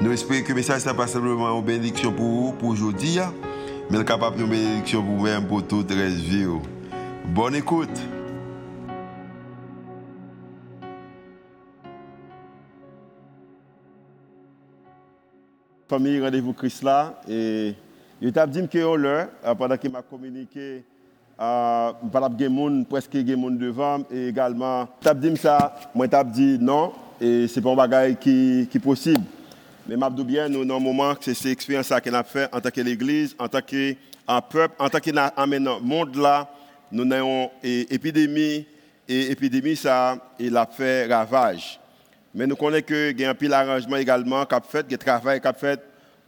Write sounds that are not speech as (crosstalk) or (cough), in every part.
Nous espérons que le message n'est pas simplement une bénédiction pour vous, pour aujourd'hui, hein. mais capable de bénédiction pour vous-même, pour toute la vie. Oh. Bonne écoute. Famille, rendez-vous Christ là. Et je t'ai dit que l'heure, euh, pendant qu'il m'a communiqué, euh, je suis presque devant. Et également, je t'ai dit ça, moi je dit non. Et ce n'est pas un bagage qui est possible. Mais je bien, nous, moment, c'est cette expérience qu'on a fait en tant qu'Église, en tant que peuple, en tant que monde là, nous avons une épidémie, et l'épidémie, ça, il a fait ravage. Mais nous connaissons qu'il y a un pile arrangement également qui a fait, un travail qui a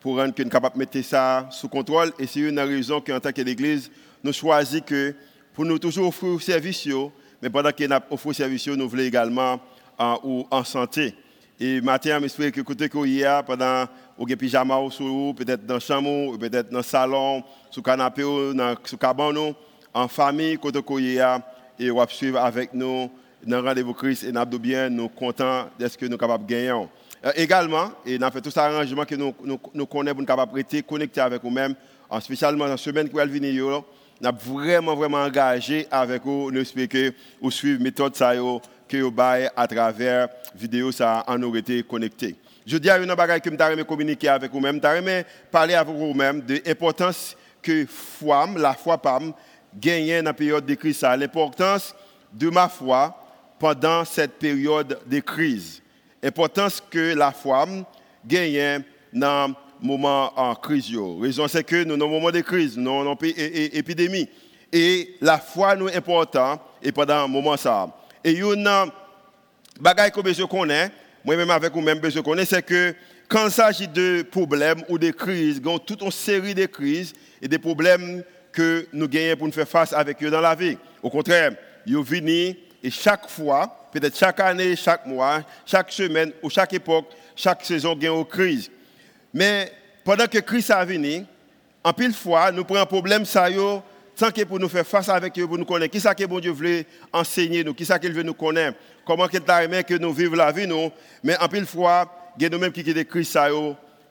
pour rendre capable de mettre ça sous contrôle. Et c'est une raison qu'en tant que l'Église, nous choisissons que pour nous toujours offrir service, mais pendant qu'on offre service, nous voulons également en, en santé. Et matin, j'espère que côté a pendant au pyjama ou peut-être dans chambre, peut-être dans le salon, sous le canapé, dans le cabane, en famille, côté a et va suivre avec nous dans le rendez-vous Christ et nous bien, nous contents de ce que nous sommes capables de gagner. Euh, également, et nous avons fait tout ça arrangement que nous, nous, connaissons pour nous capables de connecter avec nous-mêmes, spécialement dans la semaine qui va venir, nous sommes vraiment, vraiment engagés avec vous. Nous espérons que vous suivez la méthode que vous à travers la vidéo, ça en aurait été connecté. Je dis à une chose que je communiquer avec vous-même, je parler avec vous-même de l'importance que foi, la foi PAM, gagne dans la période de crise. L'importance de ma foi pendant cette période de crise. L'importance que la foi gagne dans le moment en crise. La raison, c'est que nous, dans un moment de crise, nous avons une épidémie. Et la foi nous est importante et pendant un moment ça. Et une bagaille que je connais, moi-même avec vous-même, je connais, c'est que quand il s'agit de problèmes ou de crises, il y a toute une série de crises et de problèmes que nous gagnons pour nous faire face avec eux dans la vie. Au contraire, ils viennent et chaque fois, peut-être chaque année, chaque mois, chaque semaine ou chaque époque, chaque saison gagne une crise. Mais pendant que la crise a venu, en pile fois, nous prenons un problème, ça sans que pour nous faire face avec eux, pour nous connaître. Qui est-ce que bon Dieu veut enseigner nous? Qui est-ce qu'il veut nous connaître? Comment qu'il aimé que nous vivons la vie, Mais en pile fois, il y a nous-mêmes qui ont écrit ça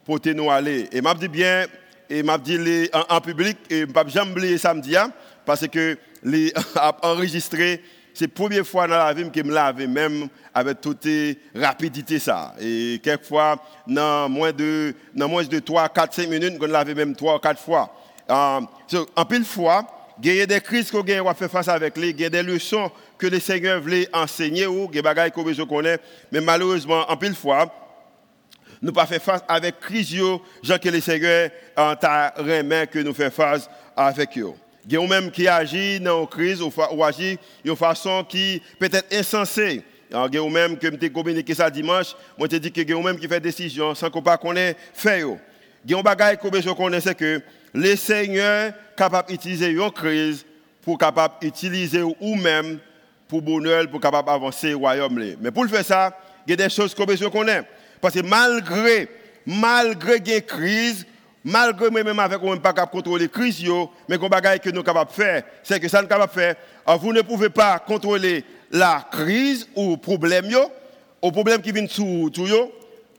pour nous aller. Et m'a dit bien, et m'a dit en, public, et ne jamais oublier samedi, hein, parce que les (laughs) enregistré, c'est la première fois dans la vie que je me lave, même avec toute rapidité. Ça. Et quelquefois, dans moins de, dans moins de 3, 4, 5 minutes, je me lave même 3 ou 4 fois. Euh, en pile fois, il y a des crises qu'on a fait face avec les, il y a des leçons que le Seigneur voulait enseigner ou, des que je connais, mais malheureusement, en pile fois, nous pas fait face avec crise, Jean que le Seigneur en ta que nous faisons face avec eux. Il y a même qui agit dans une crise ou, agit d'une façon qui peut être insensée. Il y a même que je communiqué ça dimanche, moi je dit que il y a même qui fait des décisions sans qu'on pas connaît fait. Il y a un que je connais c'est que le Seigneur capable d'utiliser une crise pour capable d'utiliser ou même pour bonheur, pour capable avancer au royaume. Mais pour le faire ça, il y a des choses que je connais. Parce que malgré, malgré une crise, malgré même avec on pas capable contrôler la crise, mais qu'on bagaille que nous sommes capables de faire, c'est que ça nous capable de faire. vous ne pouvez pas contrôler la crise ou le problème, au problème qui vient sur tout,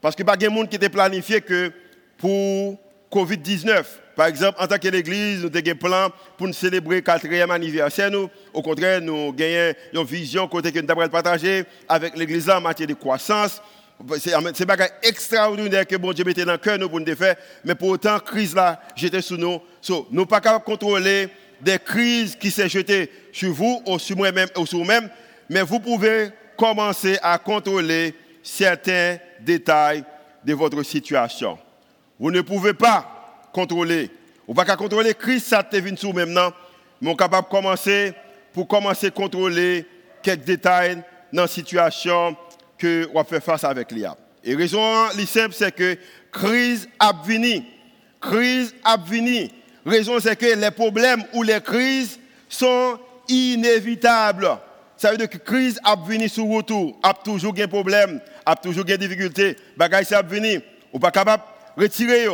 parce que pas de monde qui était planifié que pour Covid-19. Par exemple, en tant que l'Église, nous avons un plan pour nous célébrer le quatrième anniversaire. Nous, au contraire, nous avons une vision côté que nous devons partager avec l'Église en matière de croissance. C'est un extraordinaire que bon Dieu mettait dans le cœur nous pour nous faire. Mais pour autant, la crise là, j'étais sous nous. Nous ne pas capables de contrôler des crises qui s'est jetées sur vous ou sur moi-même ou sur vous-même. Mais vous pouvez commencer à contrôler certains détails de votre situation. Vous ne pouvez pas contrôler. Vous ne pouvez pas contrôler Christ, ça te vient sur maintenant. Mais vous capable de commencer pour commencer à contrôler quelques détails dans la situation que vous fait face avec l'IA. Et la raison simple, c'est que crise a venu crise a venu. Raison, c'est que les problèmes ou les crises sont inévitables. Ça veut dire que la crise a venu sur retour, a toujours des problèmes, a toujours des difficultés. Bagay ça a venu, ou pas capable de retirer.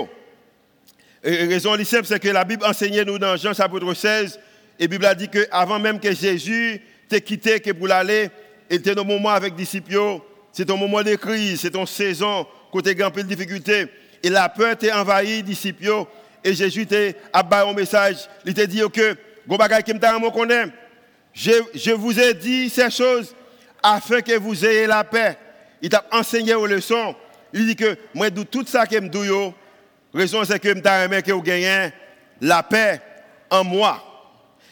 Et raison simple, c'est que la Bible enseignait nous dans Jean chapitre 16, et la Bible a dit que avant même que Jésus t'ait quitté que pour l'aller, il était dans un moment avec les disciples, c'est un moment de crise, c'est une saison, côté grand de difficultés. Et la peur t'a envahi les disciples, et Jésus t'a abattu un message, il t'a dit que, je, je vous ai dit ces choses afin que vous ayez la paix. Il t'a enseigné aux leçons. Il dit que moi, de tout ça que je raison c'est que je que vous gagnez la paix en moi.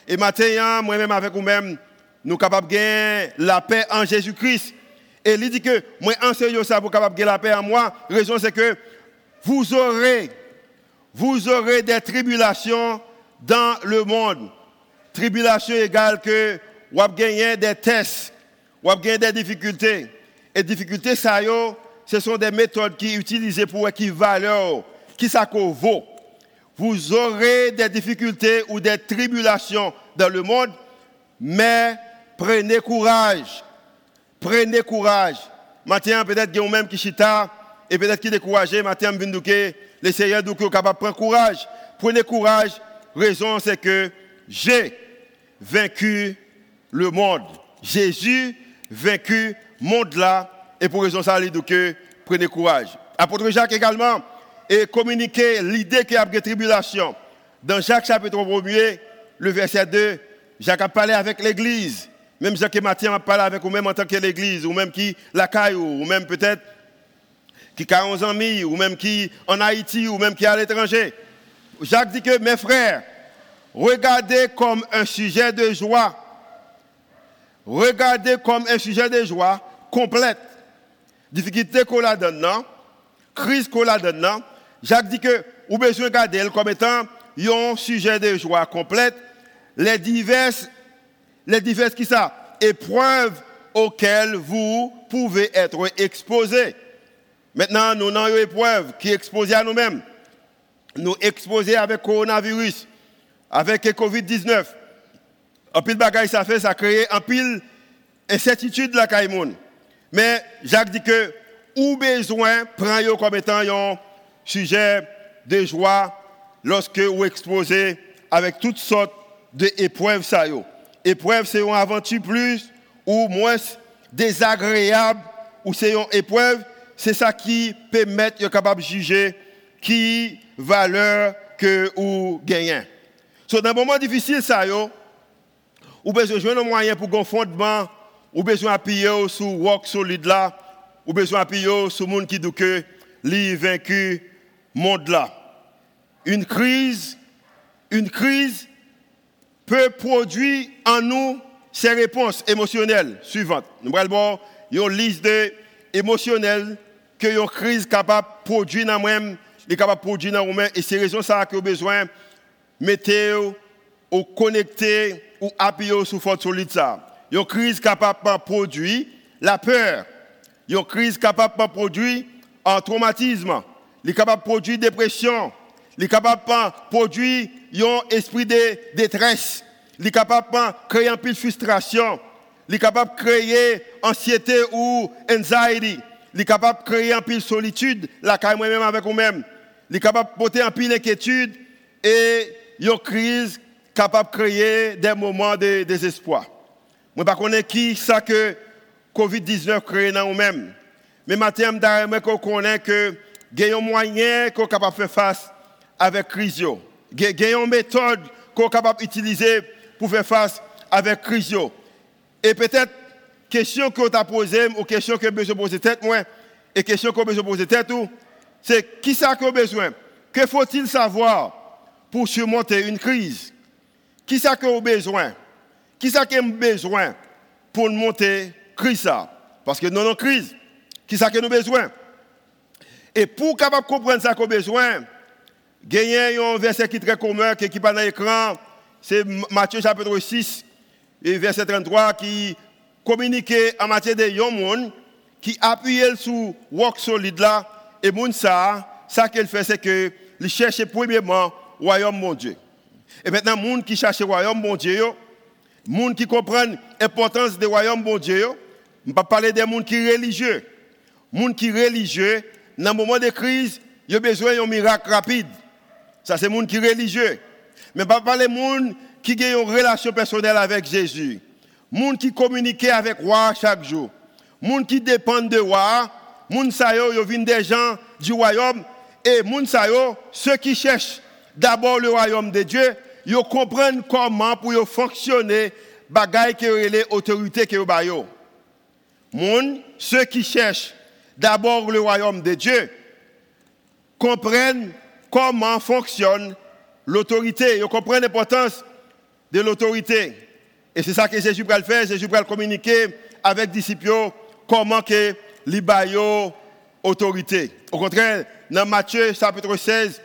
Et maintenant, moi-même avec vous-même, nous sommes capables de gagner la paix en Jésus-Christ. Et il dit que moi, enseigne ça pour capable gagner la paix en moi. Raison c'est que vous aurez, vous aurez des tribulations dans le monde. Tribulation égale que vous avez gagné des tests, vous avez gagné des difficultés. Et difficultés, ça, ce sont des méthodes qui utilisées pour qui valeur, qui ça vaut. Vous aurez des difficultés ou des tribulations dans le monde, mais prenez courage. Prenez courage. Maintenant, peut-être qu'il y a même qui chita, et peut-être qui découragé. Maintenant, le Seigneur est capable de prendre courage. Prenez courage. Raison, c'est que j'ai vaincu le monde. Jésus vaincu le monde là. Et pour raison ça, il dit que prenez courage. Apôtre Jacques également et communiqué l'idée qu'il y a de tribulation. Dans Jacques chapitre 1 le verset 2, Jacques a parlé avec l'église. Même Jacques et Matthieu a parlé avec vous-même en tant que l'église, ou même qui la caillou, ou même peut-être qui a 11 ans, ou même qui en Haïti, ou même qui est à l'étranger. Jacques dit que mes frères, regardez comme un sujet de joie. Regardez comme un sujet de joie complète. Difficulté qu'on a donne, crise qu'on a donne, Jacques dit que vous besoin regarder comme étant un sujet de joie complète, les diverses, les diverses qui ça, épreuves auxquelles vous pouvez être exposés. Maintenant, nous avons une épreuve qui est exposée à nous-mêmes. Nous exposés avec le coronavirus avec le Covid-19, un pile bagaille ça fait, ça crée un pile incertitude la Caïmoun. Mais Jacques dit que ou besoin prend comme étant un sujet de joie lorsque vous exposez avec toutes sortes d'épreuves ça c'est une aventure plus ou moins désagréable ou c'est une épreuve, c'est ça qui permet de capable juger qui valeur que vous gagnez. So, dans un moment difficile, ça, yo, ou besoin de moyen pour un fondement, ou besoin d'appuyer sur rock solide là, ou besoin d'appuyer sur monde qui dit que lui vaincu monde là. Une crise, une crise peut produire en nous ces réponses émotionnelles suivantes. Nous allons une liste émotionnelle que une crise capable de produire dans nous-mêmes, capable de produire dans nous-mêmes, et c'est raison ça que besoin mettez ou connecté ou appuyé sur forte solide ça. Une crise capable de produire la peur. Une crise capable de produire un traumatisme. Il est capable de produire dépression. Il est capable de produire un esprit de détresse. Il est capable de créer un peu de frustration. Il est capable de créer anxiété ou anxiety. Il est capable de créer un de solitude, la moi-même avec vous-même. Il est capable de porter un peu d'inquiétude et une crise capable de créer des moments de désespoir. Je ne sais pas qui ça que Covid-19 crée dans nous-mêmes. Mais maintenant, je connais que il y a un moyen qu'on est capable de faire face avec la crise. Il y a une méthode qu'on est capable d'utiliser pour faire face avec la crise. Et peut-être, question que tu as posée, ou question que je poser tête, moi, et question que je poser tête, c'est qui ça qu'on a besoin Que faut-il savoir pour surmonter une crise. Qui ça que a besoin Qui ça qui a besoin pour monter crise Parce que nous une crise. Qui ça que nous besoin? Et pour capable comprendre ça qu'on a besoin, il y a un verset qui est très commun, qui est pas dans l'écran, c'est Matthieu chapitre 6, et verset 33, qui communique en matière de yon qui appuie sur rock solide là, et moun ça, ça qu'elle fait, c'est que il cherche premièrement le royaume mon Dieu. Et maintenant, les qui cherchent le royaume mon Dieu, gens qui comprennent l'importance du royaume mon Dieu, je ne pas parler des gens qui sont religieux. Les gens qui sont religieux, dans un moment de crise, ils ont besoin d'un miracle rapide. Ça, c'est les gens qui sont religieux. Mais je ne parler des gens qui ont une relation personnelle avec Jésus. Les gens qui communiquent avec roi chaque jour. Les gens qui dépendent de roi. Les gens qui des gens du royaume. Et les gens, ceux qui cherchent d'abord le royaume de Dieu, ils comprennent comment pour fonctionner bagaille qui est l'autorité qui est yo. Moun, ceux qui cherchent d'abord le royaume de Dieu comprennent comment fonctionne l'autorité, ils comprennent l'importance de l'autorité. Et c'est ça que Jésus va le faire, Jésus va le communiquer avec les disciples comment que l'autorité. autorité. Au contraire, dans Matthieu chapitre 16,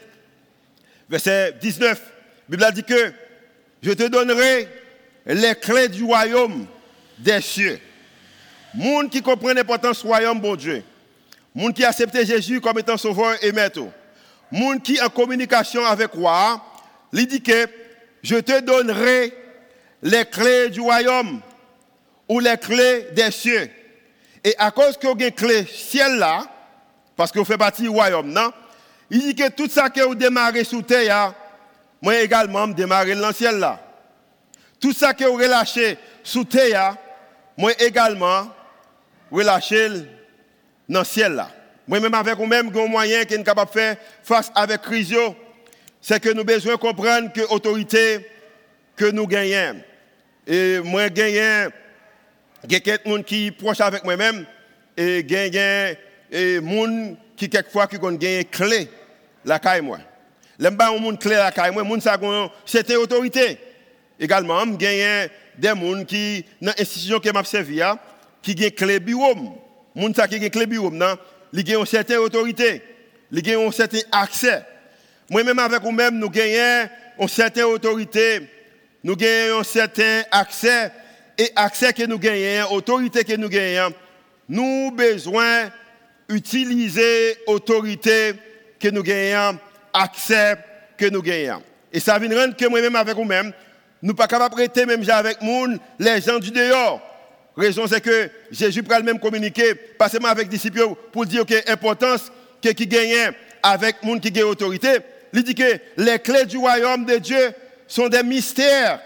verset 19, Bible dit que je te donnerai les clés du royaume des cieux. Monde qui comprend l'importance du royaume, bon Dieu. Monde qui accepte Jésus comme étant sauveur et maître. Monde qui en communication avec roi, il dit que je te donnerai les clés du royaume ou les clés des cieux. Et à cause que vous avez clés ciel là, parce que vous faites partie du royaume, non? Il dit que tout ça que vous démarrez sous terre, moi également, je démarrer dans le ciel là. Tout ça que vous relâchez sous terre, moi également, relâcher dans le ciel là. Moi-même avec vous-même, un moyen qui est capable de faire face avec crise, c'est que nous avons besoin de comprendre que l'autorité que nous gagnons. Et moi, gagne, a quelqu'un qui est proche avec moi-même, et a des gens qui, quelquefois, qui ont gagné clé la caille moi. L'aime pas un monde la caille moi, monde ça c'était autorité. Également, y a des gens qui dans l'institution qui m'a servi qui ont clé bureau. Moun ça qui ont clé bureau nan, ils ont une certaine autorité, ils ont un certain accès. Moi même avec vous même nous avons une certaine autorité, nous avons un certain accès et accès que nous gagnons, autorité que nous gagnons, nous avons besoin d'utiliser autorité que nous gagnons, accès que nous gagnons. Et ça vient rendre que moi-même avec vous-même, nous pas capables de prêter même avec monde, les gens du dehors. Raison c'est que Jésus peut même communiquer, pas seulement avec les disciples, pour dire que l'importance que qui gagne avec les gens qui gagne autorité. Il dit que les clés du royaume de Dieu sont des mystères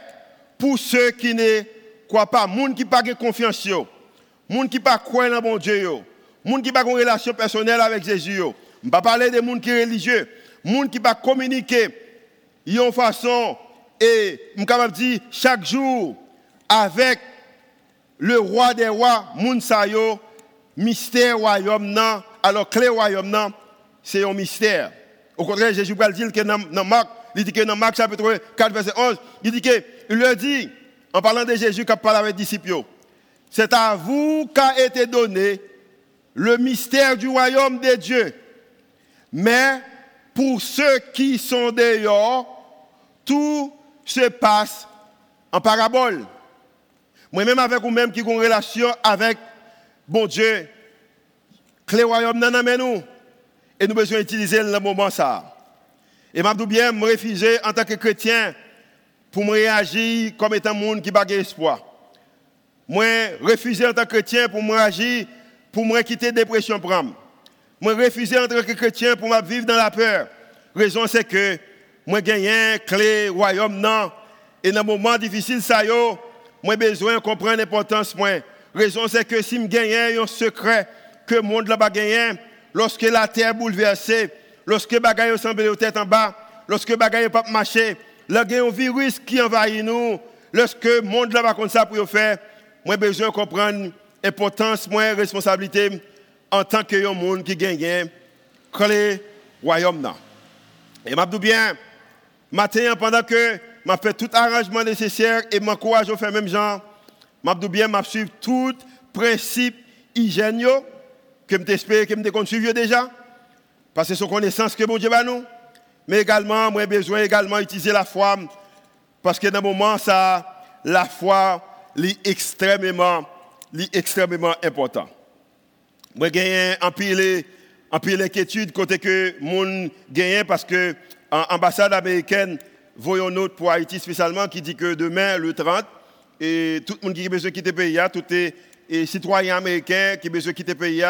pour ceux qui ne croient pas. Les gens qui n'ont pas confiance, les gens qui pas croient dans bon Dieu, les gens qui n'ont pas une relation personnelle avec Jésus. Je ne vais pas parler des gens qui sont religieux, gens qui pas communiquer de façon, et je dire, chaque jour, avec le roi des rois, Mounsayo, mystère royaume, non, alors clé royaume, c'est un mystère. Au contraire, Jésus va dire que dans Marc, il dit que dans Marc chapitre 4, verset 11, il dit que, il leur dit, en parlant de Jésus qui parle avec les disciples, c'est à vous qu'a été donné le mystère du royaume de Dieu. Mais pour ceux qui sont dehors, tout se passe en parabole. Moi-même avec vous-même qui ont une relation avec bon Dieu, clé royaume nan nous. Et nous besoin utiliser le moment ça. Et m'a bien me refuser en tant que chrétien pour me réagir comme étant un monde qui n'a espoir. Moi refuser en tant que chrétien pour me réagir pour me quitter dépression. Moi refuser en chrétien pour vivre dans la peur. Raison c'est que moi gagne clé royaume non et dans moment difficile ça yo, moi besoin de comprendre l'importance moi. Raison c'est que si me gagne un secret que le monde là pas gagné lorsque la terre bouleversée, lorsque bagaille semble aux tête en bas, lorsque bagaille pas marcher, là il y virus qui envahit nous, lorsque le monde là pas comme ça pour faire, moi besoin de comprendre l'importance moi responsabilité en tant que monde qui gagne clé royaume. Et m'a bien pendant que m'a fait tout arrangement nécessaire et m'encourage à faire même genre, m'a bien m'a suivre tout principe hygiène que m'espère que me suivre déjà parce que son connaissance que bon Dieu va nous. Mais également, moi, besoin également d'utiliser la foi, parce que dans le moment, ça, la foi est extrêmement, extrêmement important. Moi, j'ai un pile, en pile l'inquiétude côté que monde gagne parce que l'ambassade américaine voyons note pour Haïti spécialement qui dit que demain le 30 et tout le monde qui a besoin de quitter le pays, tout les citoyens américains qui a besoin de quitter le pays,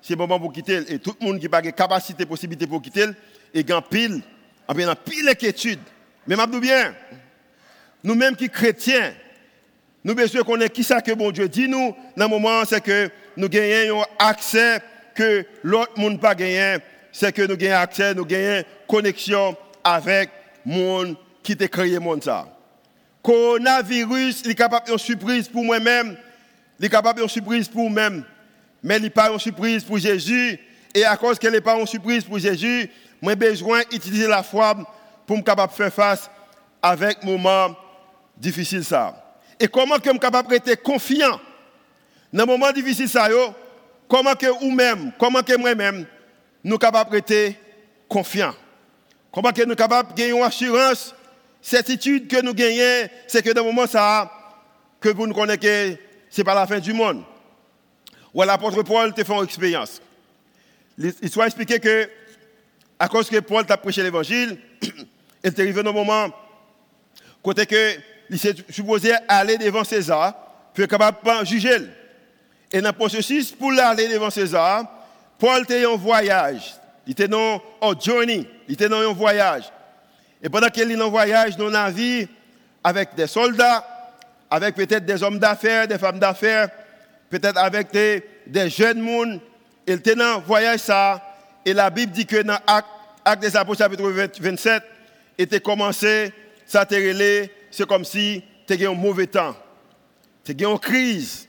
c'est le moment pour quitter. Et tout le monde qui pas de capacité, possibilité pour quitter, et qui pile, en pile inquiétude. Mais je bien, nous-mêmes qui chrétiens, nous besoin qu'on ait qui ça que bon Dieu dit nous, dans le moment, c'est que nous gagnons accès que l'autre monde pas gagné, c'est que nous gagnons accès, nous gagnons connexion avec le monde qui a créé le monde. Ça. Coronavirus, il est capable de surprise pour moi-même, il est capable de surprise pour moi-même, mais il n'est pas une surprise pour Jésus. Et à cause qu'elle n'est pas une surprise pour Jésus, j'ai besoin d'utiliser la foi pour me capable faire face avec moment difficile ça. Et comment que je suis capable d'être confiant dans le moment difficile ça comment que vous-même, comment que moi-même nous sommes capables d'être confiants. Comment que nous sommes capables de gagner une assurance, certitude que nous gagnons, c'est que dans le moment ça que vous nous connaissez ce n'est pas la fin du monde. Ou l'apôtre Paul te fait une expérience. Il soit expliqué que, à cause que Paul t'a prêché l'évangile, (clears throat) il est arrivé dans un moment, côté que il s'est supposé aller devant César, pour être capable de juger. Et dans le processus pour aller devant César, Paul était en voyage. Il était dans un journey. Il était dans un voyage. Et pendant qu'il est en voyage dans la vie, avec des soldats, avec peut-être des hommes d'affaires, des femmes d'affaires, peut-être avec des, jeunes monde, il était dans voyage ça. Et la Bible dit que dans Acte des Apôtres, chapitre 27, était commencé, ça c'est comme si tu avais un mauvais temps. Tu as une crise.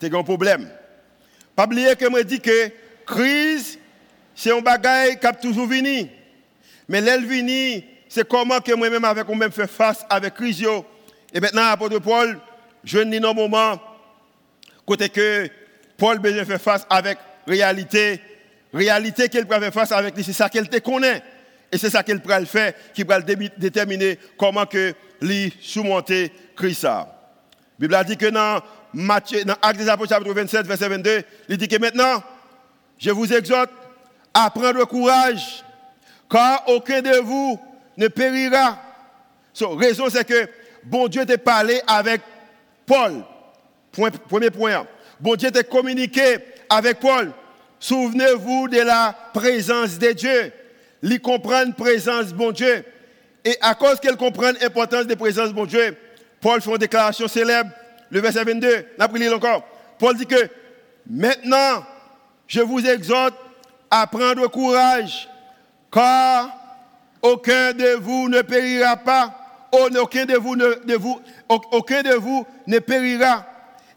Tu as un problème. Pas oublier que je dis que crise, c'est un bagage qui a toujours venu. Mais l'elle c'est comment que moi-même moi-même faire face avec crise. Et maintenant, apôtre Paul, je dis un moment, que Paul besoin faire face avec réalité, réalité qu'il peut faire face avec lui, c'est ça qu'elle connaît. Et c'est ça qu'elle peut faire, qui peut déterminer comment que lui surmonter Christ. La Bible a dit que dans Matthieu, dans Actes des Apôtres, chapitre 27, verset 22, il dit que maintenant, je vous exhorte à prendre courage, car aucun de vous ne périra. La raison, c'est que bon Dieu t'a parlé avec Paul. premier point. Bon Dieu t'a communiqué avec Paul. Souvenez-vous de la présence de Dieu. Il comprend la présence bon Dieu. Et à cause qu'elle comprend l'importance de présence bon Dieu, Paul fait une déclaration célèbre, le verset 22, la encore. Paul dit que maintenant, je vous exhorte à prendre courage, car aucun de vous ne périra pas, aucun de vous ne, de vous, aucun de vous ne périra,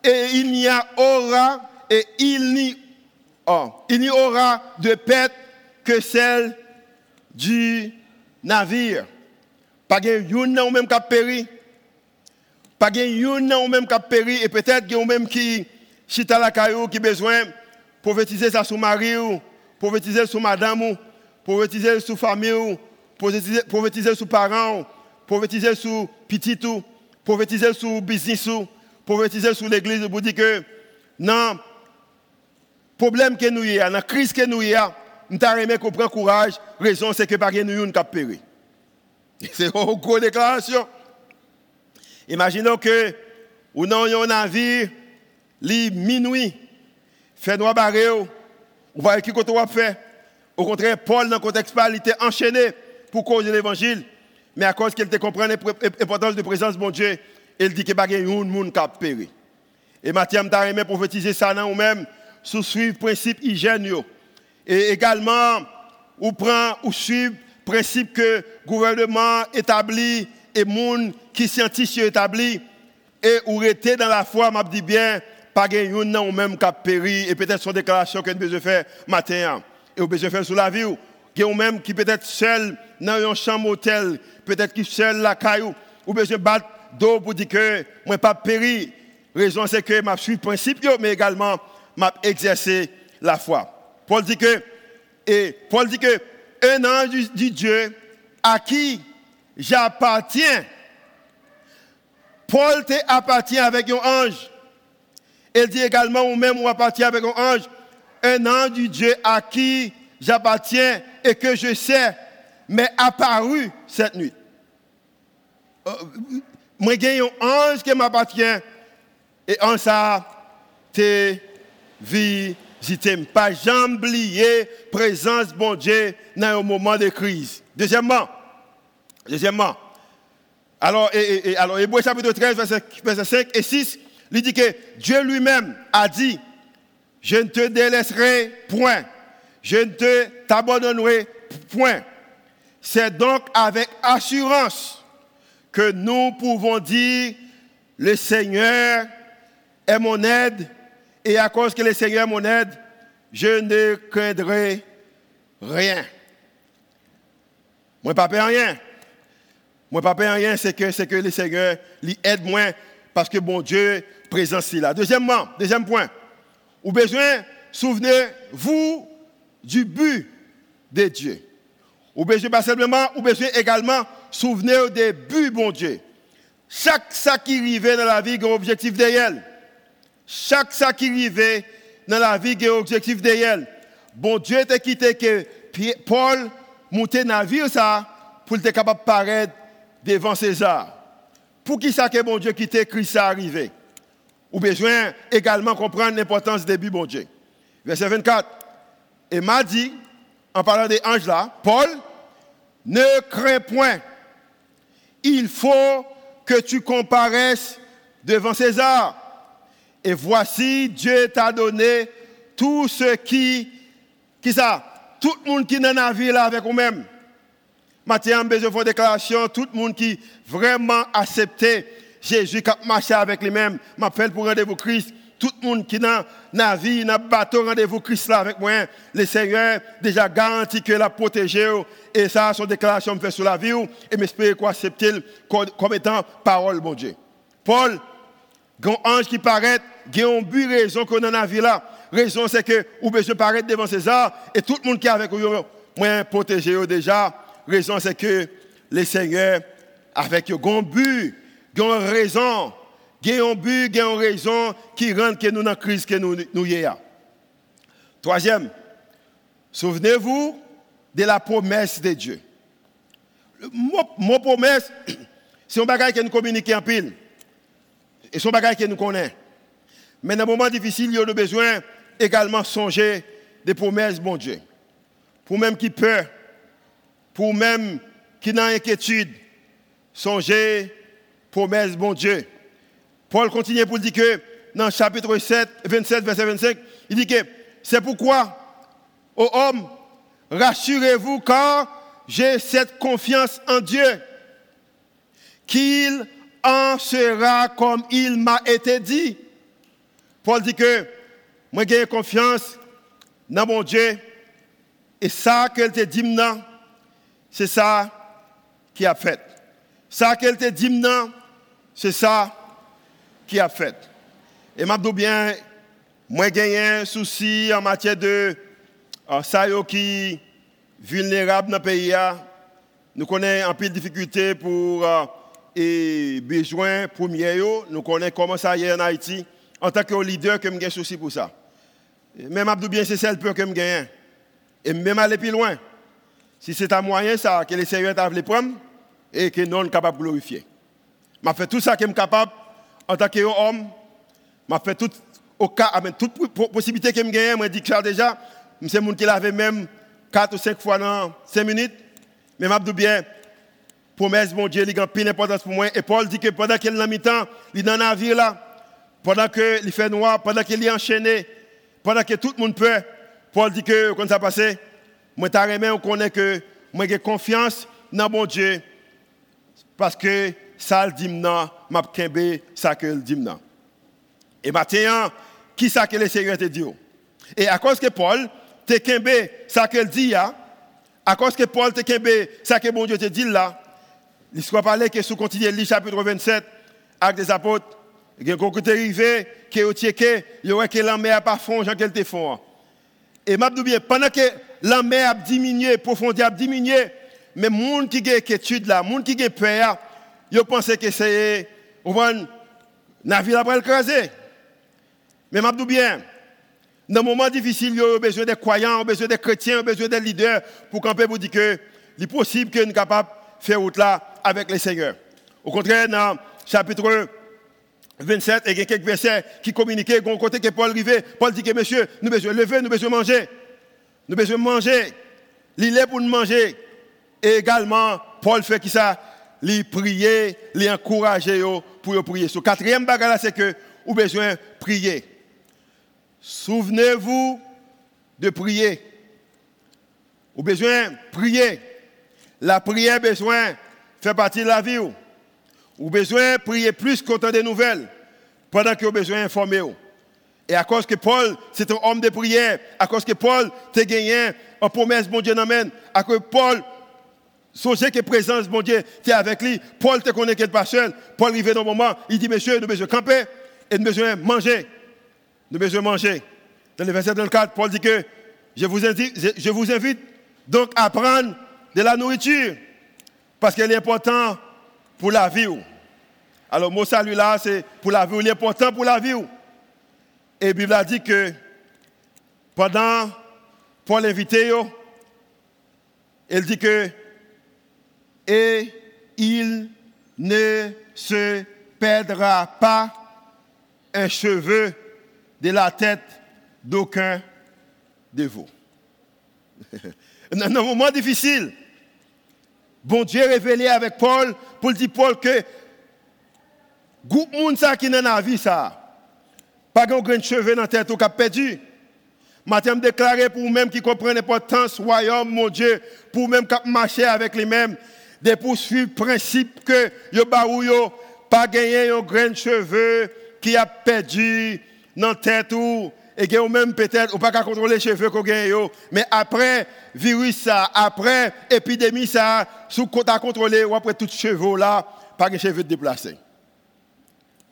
et il n'y aura, et il n'y, oh, il n'y aura de perte que celle du navire. Pas de ou même qui péri. Pas de yon ou même qui a péri. Et peut-être qu'il y a même qui chita la caillou qui besoin prophétiser ça sur mari ou prophétiser sur madame ou prophétiser sur famille ou prophétiser sur parents prophétiser sur petit ou prophétiser sur business ou prophétiser sur l'église pour dire que non problème que nous y a, dans la crise que nous y a, nous avons qu'on prend courage, raison c'est que pas nous qui a péri. C'est une grosse déclaration. Imaginons que ou non un navire, li minuit, fait noir barré, ou voyez qui côté va faire. Au contraire, Paul, dans le contexte il était enchaîné pour causer l'évangile. Mais à cause qu'il comprend l'importance de la présence de mon Dieu, il dit qu'il n'y a pas de monde qui a péri. Et Matthieu m'a aimé prophétiser ça dans nous-mêmes, sous suivre principe hygiène. Et également, ou prend ou suivre principe que le gouvernement établit et monde qui scientifique établit et ou rester dans la foi, m'a dit bien, pas gagner non même qui a péri et peut-être son déclaration que nous faire matin hein. et ou besoin faire sur la vie ou même qui peut-être seul dans un chambre hôtel, peut-être qui seul la caillou ou besoin battre d'eau pour dire que moi pas péri. Raison c'est que m'a suivi principe mais également m'a exercé la foi. Paul dit que et Paul dit que un ange du Dieu à qui j'appartiens. Paul t'appartient avec un ange. Il dit également, ou même, on appartient avec un ange. Un ange du Dieu à qui j'appartiens et que je sais, m'est apparu cette nuit. Euh, moi, j'ai un ange qui m'appartient et en ça, t'es visité. Pas jamais oublier présence bon Dieu dans un moment de crise. Deuxièmement, deuxièmement, alors, alors Hébreu chapitre 13, verset, 5 et 6, il dit que Dieu lui-même a dit, je ne te délaisserai point, je ne te t'abandonnerai point. C'est donc avec assurance que nous pouvons dire, le Seigneur est mon aide, et à cause que le Seigneur est mon aide, je ne craindrai rien. Moi, pas rien. Moi, pas rien, c'est que, c'est que le Seigneur l'aide moins parce que bon Dieu présent ici là. Deuxièmement, deuxième point, vous besoin, souvenez-vous du but de Dieu. Ou besoin pas simplement, ou besoin également, souvenez des buts, bon Dieu. Chaque ça qui arrive dans la vie a un objectif derrière. Chaque ça qui arrive dans la vie a un objectif derrière. Bon Dieu t'a quitté que Paul montait navire ça pour être capable de paraître devant César. Pour qui ça que bon Dieu quitté Christ ça arrivé? Ou besoin également comprendre l'importance des buts bon Dieu. Verset 24. Et m'a dit, en parlant des anges là, Paul, ne crains point. Il faut que tu comparaisses devant César. Et voici, Dieu t'a donné tout ce qui, qui ça, tout le monde qui est dans la là avec vous-même. Matin, besoin de déclaration, tout le monde qui vraiment accepté Jésus qui a marché avec lui-même, m'appelle pour rendez-vous Christ. Tout le monde qui dans la vie, dans le bateau, rendez-vous Christ là avec moi. Le Seigneur déjà garanti que la protéger. Et ça, son déclaration me fait sur la vie. Et m'espère qu'on accepte comme étant parole, bon Dieu. Paul, grand ange qui paraît, il y a une raison qu'on a dans la vie là. Raison, c'est que, ou besoin paraître devant César, et tout le monde qui est avec vous, moi, protéger déjà. Raison, c'est que le Seigneur, avec un but, une raison, un but, une raison qui rend que nous dans la crise que nous nous Troisième, souvenez-vous de la promesse de Dieu. Mon promesse, (clears throat) c'est un bagage que nous communiquons en pile. Et c'est un bagage que nous connaissons. Mais dans un moment difficile, il y a besoin également songer des promesses, bon Dieu. Pour même qui peur, pour même qui n'a inquiétude, songer promesses, bon Dieu. Paul continue pour dire que dans chapitre 7, 27, verset 25, il dit que c'est pourquoi, ô hommes, rassurez-vous car j'ai cette confiance en Dieu, qu'il en sera comme il m'a été dit. Paul dit que moi j'ai confiance dans mon Dieu et ça qu'elle te dit maintenant, c'est ça qui a fait. Ça qu'elle te dit c'est ça qui a fait. Et m'a bien, moi j'ai un souci en matière de euh, ça qui vulnérable dans le pays. Nous connaissons un peu de difficultés pour euh, et besoin premier. Nous connaissons comment ça y est en Haïti. En tant que leader, que j'ai souci pour ça. Même Abdou bien, c'est celle peur que je Et même aller plus loin. Si c'est un moyen, ça, que les seigneurs doivent les prendre et que nous sommes capables de glorifier. Je fait tout ça que je suis capable en tant qu'homme. Je fait tout, au cas, toute possibilité que je gagne, je dis que déjà, c'est monde qui l'avait même 4 ou 5 fois dans 5 minutes. Mais je dis bien, promesse, mon Dieu, il a une importance pour moi. Et Paul dit que pendant qu'il est dans mi-temps, il est dans la vie là, pendant qu'il fait noir, pendant qu'il est enchaîné, pendant que tout le monde peut, Paul dit que, quand ça passe, moi, je on connaît que moi, j'ai confiance dans mon Dieu, parce que ça le dit maintenant, m'a ça que le dit. Et maintenant, qui ça que le Seigneur te dit? Et à cause que Paul te kembe ça que dit à cause que Paul te kembe ça que bon Dieu te dit là, l'histoire parlait que sous continuer le chapitre 27 avec des apôtres, il y a un arrivé qui est au il y aurait que la mer pas fond, Jean qu'elle te. Et m'a pendant que la mer a diminué, profondeur a diminué, mais monde qui a étude là, monde qui a peur, ils pensent que c'est on navire après écrasé. Mais m'a bien Dans un moment difficile, il y a besoin des croyants, besoin des chrétiens, besoin des leaders pour camper pour dire que c'est possible que nous capables de faire route là avec les seigneurs. Au contraire, dans chapitre 27, il y a quelques versets qui communiquaient, bon côté que Paul arrivait, Paul dit que monsieur, nous besoin lever, nous besoin manger. Nous besoin manger. Il est pour nous manger. Et également, Paul fait qui ça? Il prier, il encourager pour prier. Ce quatrième bagage c'est que vous besoin prier. Souvenez-vous de prier. Vous besoin prier. La prière besoin fait partie de la vie. Vous besoin prier plus qu'autant des nouvelles pendant que vous besoin d'informer. Et à cause que Paul, c'est un homme de prière, à cause que Paul t'a gagné en promesse, bon Dieu, amène, à cause que Paul, songez que présence, bon Dieu, tu es avec lui. Paul te connaît qu'elle pas seul. Paul arrive dans un moment, il dit, monsieur, nous besoin camper et nous besoin manger. Nous besoin manger. Dans le verset 34, Paul dit que je vous invite, je vous invite donc à prendre de la nourriture parce qu'elle est importante pour la vie. Alors, le mot salut là, c'est pour la vie, il est important pour la vie. Et la Bible a dit que pendant Paul l'inviter, elle dit que et il ne se perdra pas un cheveu de la tête d'aucun de vous. (laughs) Dans un moment difficile, bon Dieu révélé avec Paul pour dire Paul que groupe monde qui dans la vie ça pas de grain de cheveux dans la tête ou qui a perdu. Matin, déclaré pour vous-même qui comprennent l'importance du royaume, mon Dieu, pour vous-même qui marcher avec les mêmes, de poursuivre le principe que yo baou pas gagné un grain de cheveux qui a perdu dans la tête ou et que même peut-être ou pas contrôler les cheveux qu'on gagne mais après virus ça après épidémie ça sous à contrôler ou après tout cheveux là pas de cheveux déplacés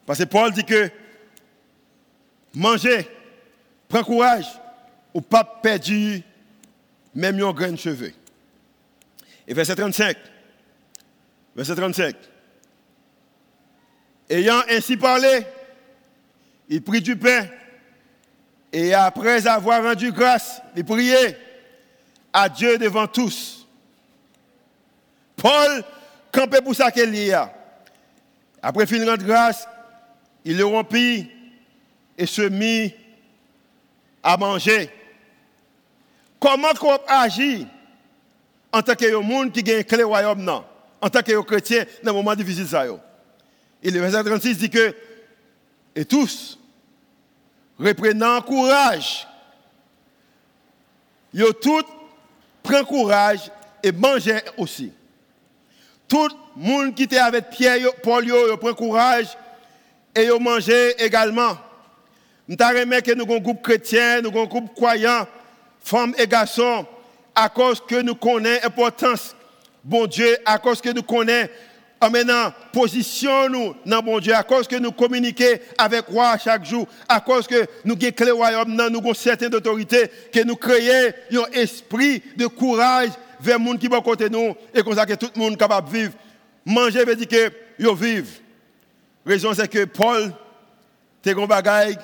parce que Paul dit que manger prends courage ou pas perdu même un grain de cheveux et verset 35 verset 35 ayant ainsi parlé il prit du pain et après avoir rendu grâce, il priait à Dieu devant tous. Paul campait pour ça qu'il y a. Après fin de grâce, il le rompit et se mit à manger. Comment qu'on agit en tant que monde qui gagne clé royaume en tant que chrétien dans le moment difficile ça Et le verset 36 dit que et tous reprenant courage. Yo tout prend courage et manger aussi. Tout le monde qui était avec Pierre, Paul, yo, prend courage et yo également. Nous que nous avons un groupe chrétien, nous avons un groupe croyant, femmes et garçons, à cause que nous connaissons l'importance, bon Dieu, à cause que nous connaissons en maintenant, position nous dans bon Dieu, à cause que nous communiquons avec roi chaque jour, à cause que nous avons clé royaume, nous avons certaines autorités, que nous créons un esprit de courage vers le monde qui va côté nous, et comme ça que tout le monde est capable de vivre. Manger veut dire que yo vivre. La raison c'est que Paul, t'es un bagaille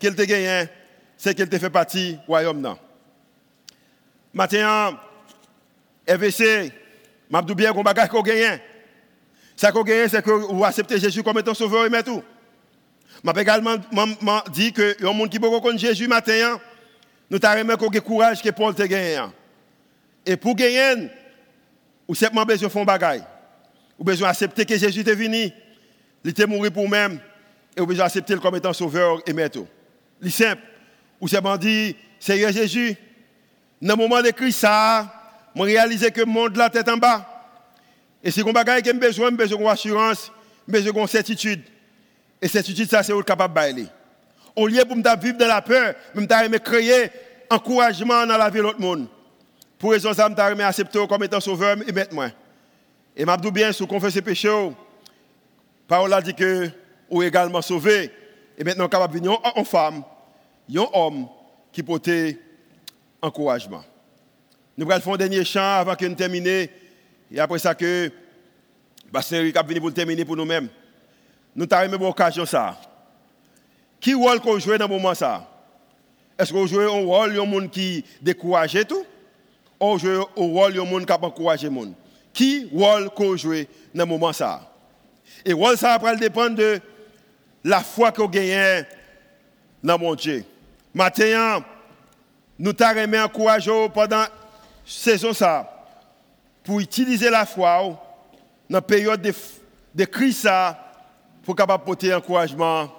qu'il te gagné, c'est qu'il te fait partie du royaume. Maintenant, FVC, m'a dit bien qu'on bagaille qu'on gagne. Ça qu'on gagne, c'est que vous acceptez Jésus comme étant sauveur et tout. Je également dit que y a monde qui peut connaître Jésus hein. nous avons qu'on courage que Paul te gagne. Et pour gagner, vous simplement besoin de faire bagaille. Vous besoin d'accepter que Jésus est venu, il est mort pour vous-même, et vous besoin d'accepter comme étant sauveur et maître. C'est simple. Vous simplement dit, Seigneur Jésus, dans le moment de Christ, ça, je réalise que le monde la tête en bas. Et si on a besoin, besoin d'assurance, besoin de certitude. Et certitude, ça, c'est capable de bailler. Au lieu pour me vivre dans la peur, je me créer encouragement dans la vie de l'autre monde. Pour raison ça, je me accepter comme étant sauveur et mettre moi. Et je bien, si vous confessez ses péchés, parole a dit que vous également sauvé. Et maintenant, capable de venir en femme, un homme qui porte encouragement. Nous allons faire un dernier chant avant que nous terminions. Et après ça, que Bastien Eric venu pour terminer pour nous-mêmes. Nous avons une occasion ça. Qui rôle qu'on joue dans ce moment ça? Est-ce qu'on joue un rôle de monde qui décourage tout? Ou joue un rôle de monde qui encourage le monde? Qui rôle qu'on joue dans ce moment ça? Et rôle ça après dépendre de la foi qu'on gagne dans mon Dieu. Maintenant, nous t'avons encouragé pendant saison ça pour utiliser la foi dans la période de, crise pour capable porter encouragement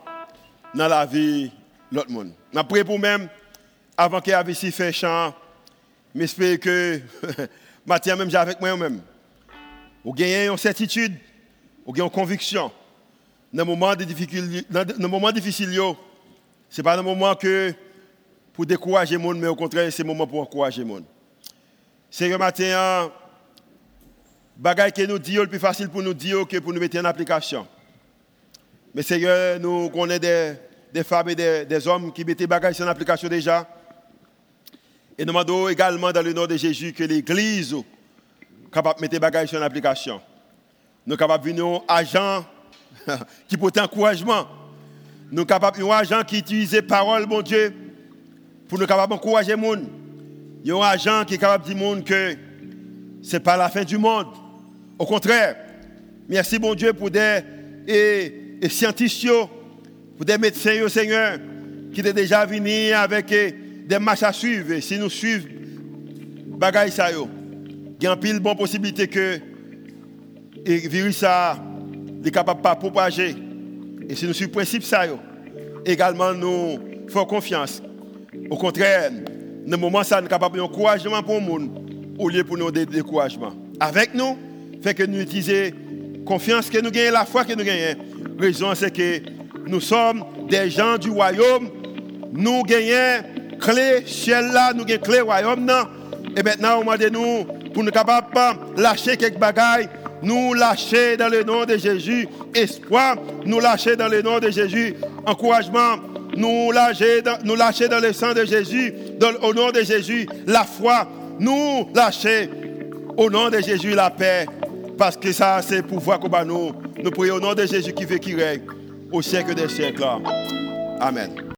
dans la vie de l'autre monde. Je prie pour même, avant ait ici fait chant, j'espère que (laughs) Mathieu même avec moi-même. Vous gagnez une certitude, vous gagnez une conviction. Dans le moment, difficiles, dans moment difficile, ce n'est pas un moment que pour décourager le monde, mais au contraire, c'est un moment pour encourager le monde. C'est que matin, bagaille que nous disons, le plus facile pour nous dire que pour nous mettre en application. Mais Seigneur, nous connaissons des, femmes et des, hommes qui mettent des bagages en application déjà. Et nous demandons également dans le nom de Jésus que l'Église capable de mettre des bagages en application. Nous sommes capables de venir agents (laughs) qui portent encouragement. Nous sommes capables de agents qui utilisent la parole, mon Dieu, pour nous capables d'encourager les gens. Il y a un agent qui est capable de dire que ce n'est pas la fin du monde. Au contraire, merci, mon Dieu, pour des et, scientifiques, pour des médecins, Seigneur, qui sont déjà venus avec des marches à suivre. si nous suivons, bagaille ça, il y a une bonne possibilité que le virus est capable de propager. Et si nous le principe ça, également nous faisons confiance. Au contraire, dans le moment ça, nous sommes capables d'encouragement pour le monde, au lieu pour nous de découragement. Avec nous, fait que nous utilisons confiance que nous gagnons, la foi que nous gagnons. Raison, c'est que nous sommes des gens du royaume. Nous gagnons clé ciel là, nous gagnons clé royaume. Et maintenant, on de nous, pour nous capables de lâcher quelques bagailles, nous lâcher dans le nom de Jésus. Espoir, nous lâcher dans le nom de Jésus. Encouragement, nous lâcher dans, nous lâcher dans le sang de Jésus, au nom de Jésus. La foi, nous lâcher au nom de Jésus la paix. Parce que ça, c'est pouvoir qu'on nous. Nous prions au nom de Jésus qui fait qui règne au siècle des siècles. Amen.